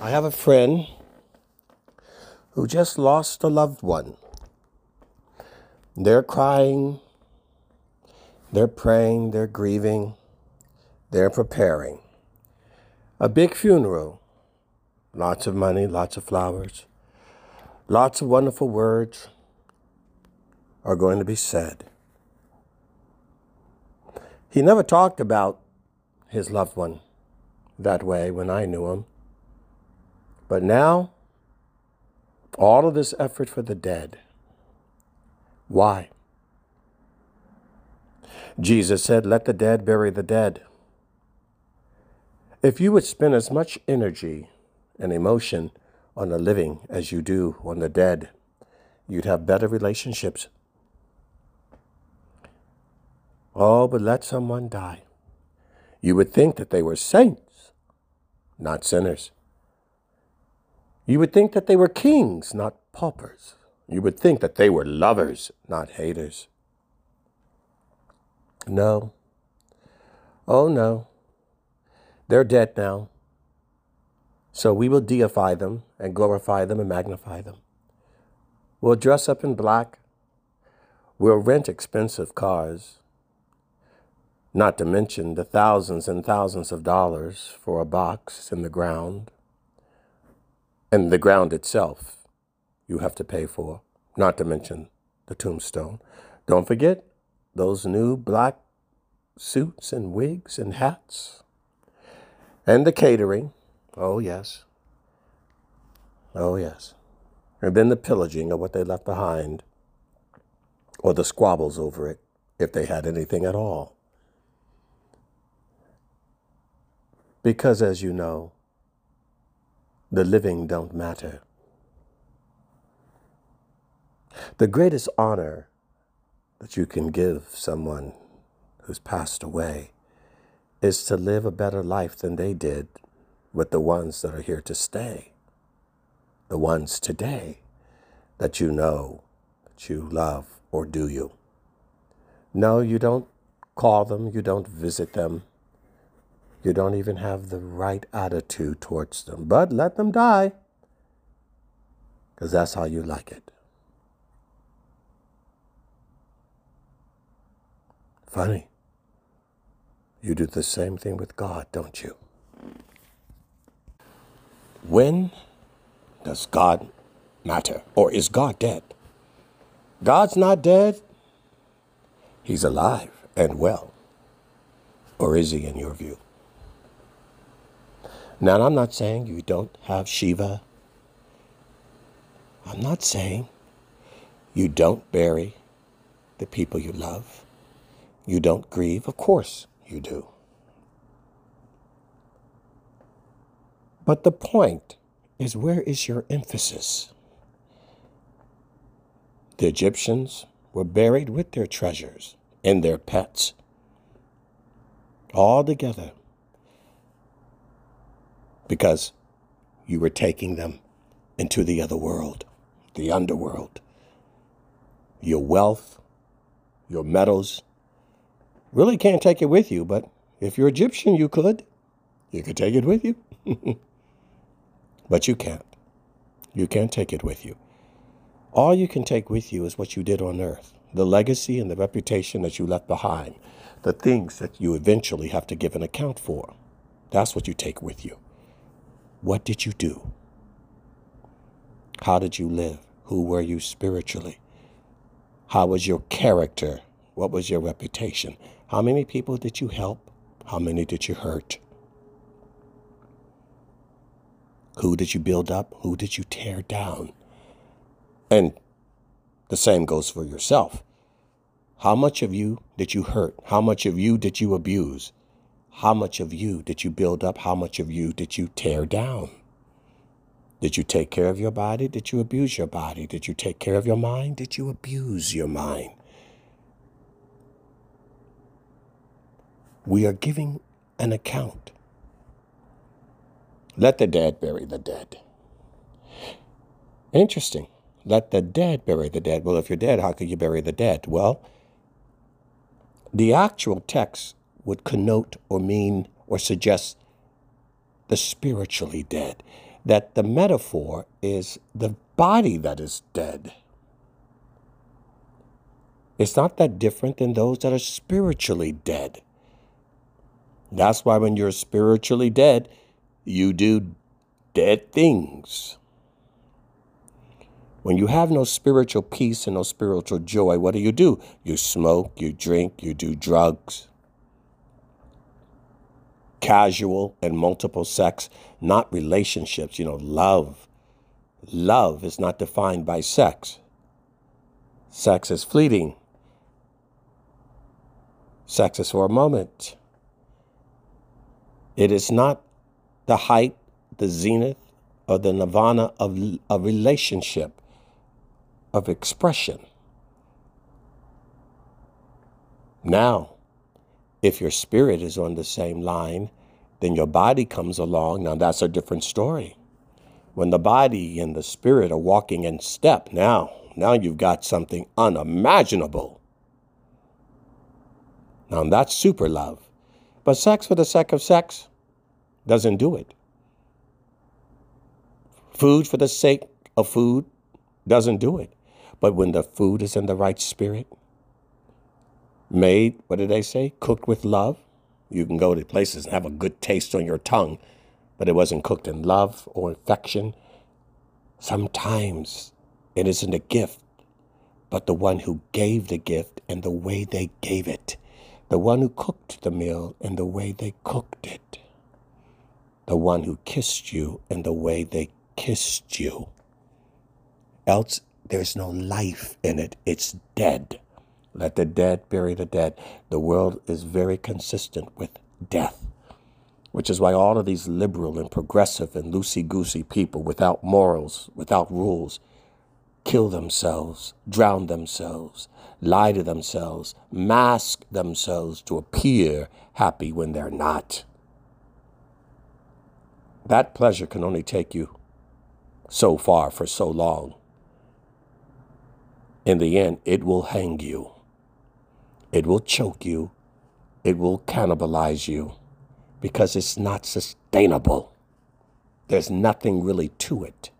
I have a friend who just lost a loved one. They're crying, they're praying, they're grieving, they're preparing. A big funeral. Lots of money, lots of flowers, lots of wonderful words are going to be said. He never talked about his loved one that way when I knew him. But now, all of this effort for the dead. Why? Jesus said, Let the dead bury the dead. If you would spend as much energy and emotion on the living as you do on the dead, you'd have better relationships. Oh, but let someone die. You would think that they were saints, not sinners. You would think that they were kings, not paupers. You would think that they were lovers, not haters. No. Oh, no. They're dead now. So we will deify them and glorify them and magnify them. We'll dress up in black. We'll rent expensive cars. Not to mention the thousands and thousands of dollars for a box in the ground. And the ground itself, you have to pay for. Not to mention the tombstone. Don't forget those new black suits and wigs and hats. And the catering. Oh, yes. Oh, yes. And then the pillaging of what they left behind, or the squabbles over it, if they had anything at all. Because, as you know, the living don't matter. The greatest honor that you can give someone who's passed away is to live a better life than they did with the ones that are here to stay, the ones today that you know, that you love, or do you? No, you don't call them, you don't visit them, you don't even have the right attitude towards them, but let them die because that's how you like it. Funny. You do the same thing with God, don't you? When does God matter? Or is God dead? God's not dead. He's alive and well. Or is he in your view? Now, I'm not saying you don't have Shiva. I'm not saying you don't bury the people you love. You don't grieve. Of course you do. But the point is where is your emphasis? The Egyptians were buried with their treasures and their pets, all together, because you were taking them into the other world, the underworld. Your wealth, your metals, really can't take it with you, but if you're Egyptian, you could. You could take it with you. But you can't. You can't take it with you. All you can take with you is what you did on earth, the legacy and the reputation that you left behind, the things that you eventually have to give an account for. That's what you take with you. What did you do? How did you live? Who were you spiritually? How was your character? What was your reputation? How many people did you help? How many did you hurt? Who did you build up? Who did you tear down? And the same goes for yourself. How much of you did you hurt? How much of you did you abuse? How much of you did you build up? How much of you did you tear down? Did you take care of your body? Did you abuse your body? Did you take care of your mind? Did you abuse your mind? We are giving an account let the dead bury the dead. Interesting. Let the dead bury the dead. Well, if you're dead, how could you bury the dead? Well, the actual text would connote or mean or suggest the spiritually dead. that the metaphor is the body that is dead. It's not that different than those that are spiritually dead. That's why when you're spiritually dead, you do dead things. When you have no spiritual peace and no spiritual joy, what do you do? You smoke, you drink, you do drugs. Casual and multiple sex, not relationships, you know, love. Love is not defined by sex. Sex is fleeting. Sex is for a moment. It is not the height, the zenith, or the nirvana of a relationship of expression. Now, if your spirit is on the same line, then your body comes along. Now, that's a different story. When the body and the spirit are walking in step, now, now you've got something unimaginable. Now, that's super love. But sex for the sake of sex doesn't do it. Food for the sake of food doesn't do it. But when the food is in the right spirit, made, what did they say? Cooked with love. You can go to places and have a good taste on your tongue, but it wasn't cooked in love or affection. Sometimes it isn't a gift, but the one who gave the gift and the way they gave it, the one who cooked the meal and the way they cooked it, the one who kissed you and the way they kissed you. Else there's no life in it. It's dead. Let the dead bury the dead. The world is very consistent with death, which is why all of these liberal and progressive and loosey goosey people without morals, without rules, kill themselves, drown themselves, lie to themselves, mask themselves to appear happy when they're not. That pleasure can only take you so far for so long in the end, it will hang you. It will choke you. It will cannibalize you because it's not sustainable. There's nothing really to it.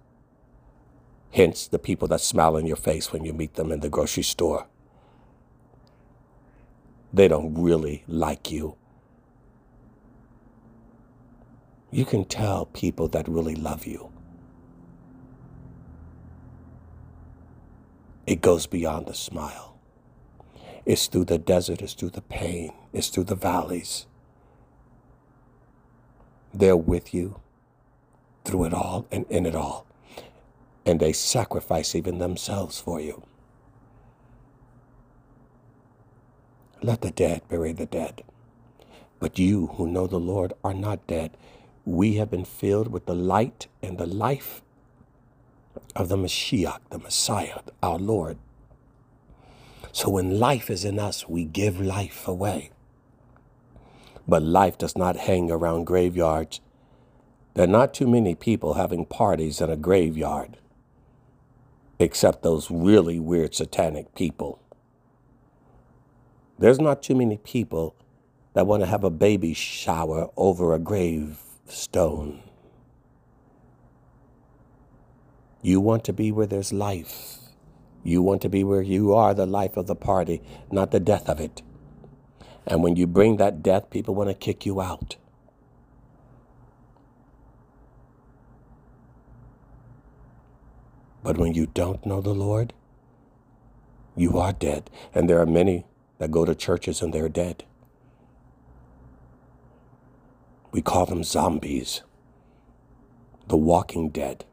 Hence, the people that smile in your face when you meet them in the grocery store. They don't really like you. You can tell people that really love you It goes beyond the smile. It's through the desert, it's through the pain, it's through the valleys. They're with you through it all and in it all. And they sacrifice even themselves for you. Let the dead bury the dead. But you who know the Lord are not dead. We have been filled with the light and the life of the Mashiach, the Messiah, our Lord. So when life is in us, we give life away. But life does not hang around graveyards. There are not too many people having parties in a graveyard, except those really weird satanic people. There's not too many people that want to have a baby shower over a gravestone. You want to be where there's life. You want to be where you are the life of the party, not the death of it. And when you bring that death, people want to kick you out. But when you don't know the Lord, you are dead. And there are many that go to churches and they're dead. We call them zombies, the walking dead.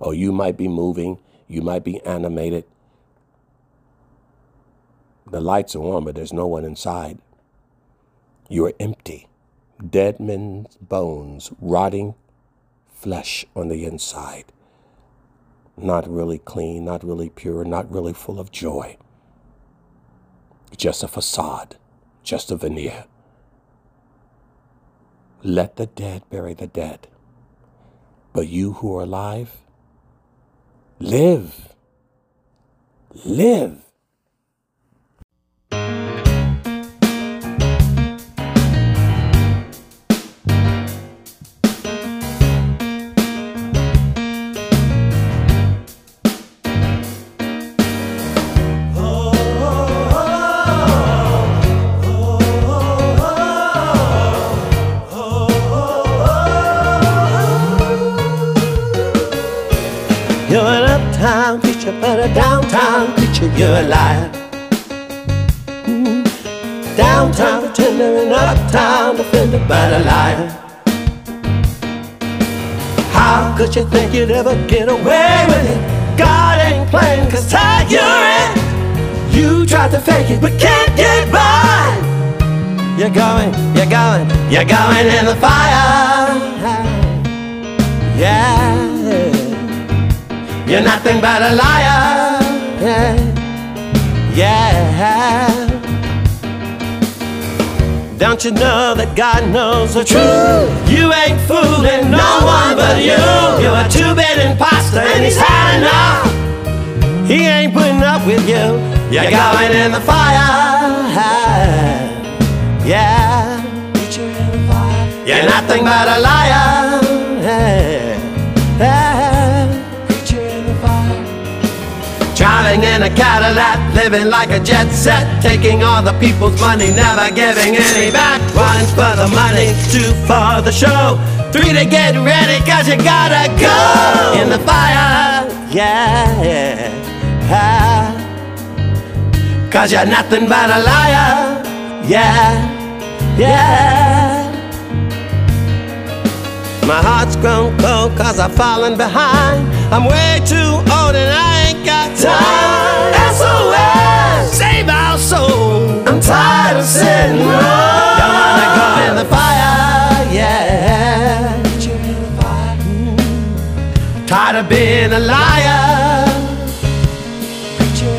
Oh, you might be moving, you might be animated. The lights are on, but there's no one inside. You are empty. Dead men's bones, rotting flesh on the inside. Not really clean, not really pure, not really full of joy. Just a facade, just a veneer. Let the dead bury the dead. But you who are alive, Live. Live. You're a liar. Downtown pretender and uptown defender, but a liar. How could you think you'd ever get away with it? God ain't playing, cause you're in. You tried to fake it, but can't get by. You're going, you're going, you're going in the fire. Yeah. You're nothing but a liar. Yeah. Yeah. Don't you know that God knows the truth? You ain't fooling no one but you. You're a two-bit imposter and he's had enough. He ain't putting up with you. You're going in the fire. Yeah. You're nothing but a liar. Driving in a Cadillac, living like a jet set, taking all the people's money, never giving any back. One for the money, two for the show, three to get ready, cause you gotta go in the fire. Yeah, yeah. Cause you're nothing but a liar. Yeah, yeah. My heart's grown cold cause I've fallen behind. I'm way too old and I time. SOS, save our soul. I'm tired of sitting alone. Don't wanna go in the fire, yeah. Tired of being a liar.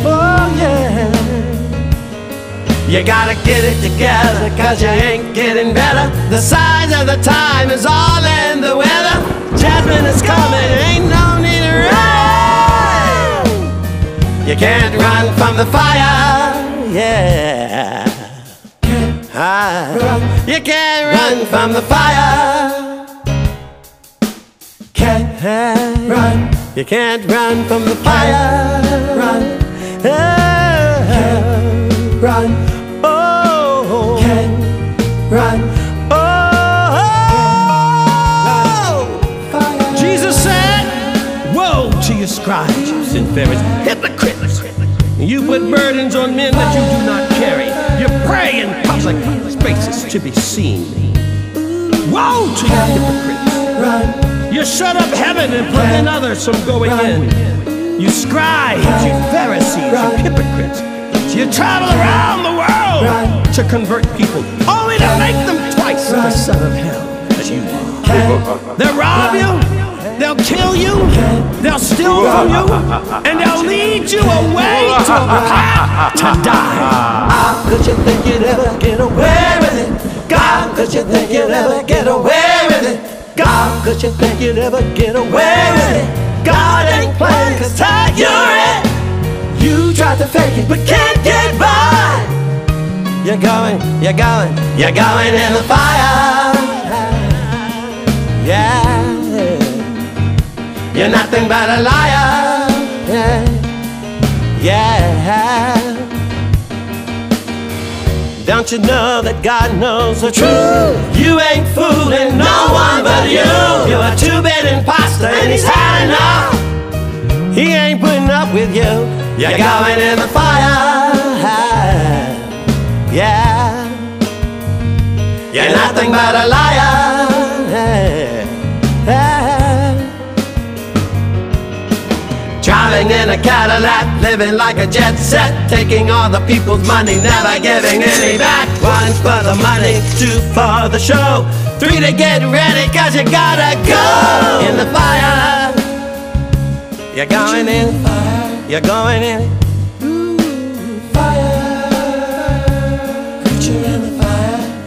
Oh, yeah. You gotta get it together, cause you ain't getting better. The size of the time is all in the weather. Jasmine is coming, ain't no You can't run from the fire, yeah. Ah, you can't run from the fire. Can't run. You can't run from the fire. Run. Run. Oh. To you, scribes and Pharisees, hypocrites! You put burdens on men that you do not carry. You pray in public spaces to be seen. Woe to you, hypocrites! You shut up heaven and prevent others from going in. You scribes, you Pharisees, you hypocrites. You travel around the world to convert people, only to make them twice the son of hell that you are. They'll rob you, they'll kill you, they'll steal from you, and they'll lead you away to a path to die. How could you think you'd ever get away with it? God, could you think you'd ever get away with it? God, could you think you'd ever get away with it? God ain't playing cause you're in. You tried to fake it but can't get by. You're going, you're going, you're going in the fire. Yeah. You're nothing but a liar. Yeah. Yeah. Don't you know that God knows the truth? You ain't fooling no one but you. You're a two-bit imposter and he's had enough. He ain't putting up with you. You're going in the fire. Yeah. You're nothing but a liar. A Cadillac, living like a jet set, taking all the people's money, never giving any back. One for the money, two for the show, three to get ready, cause you gotta go in the fire. You're going in, you're going in. The fire.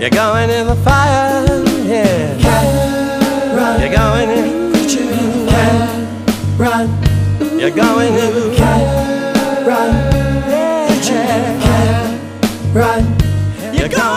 You're going in the fire, You're going in, run. You're going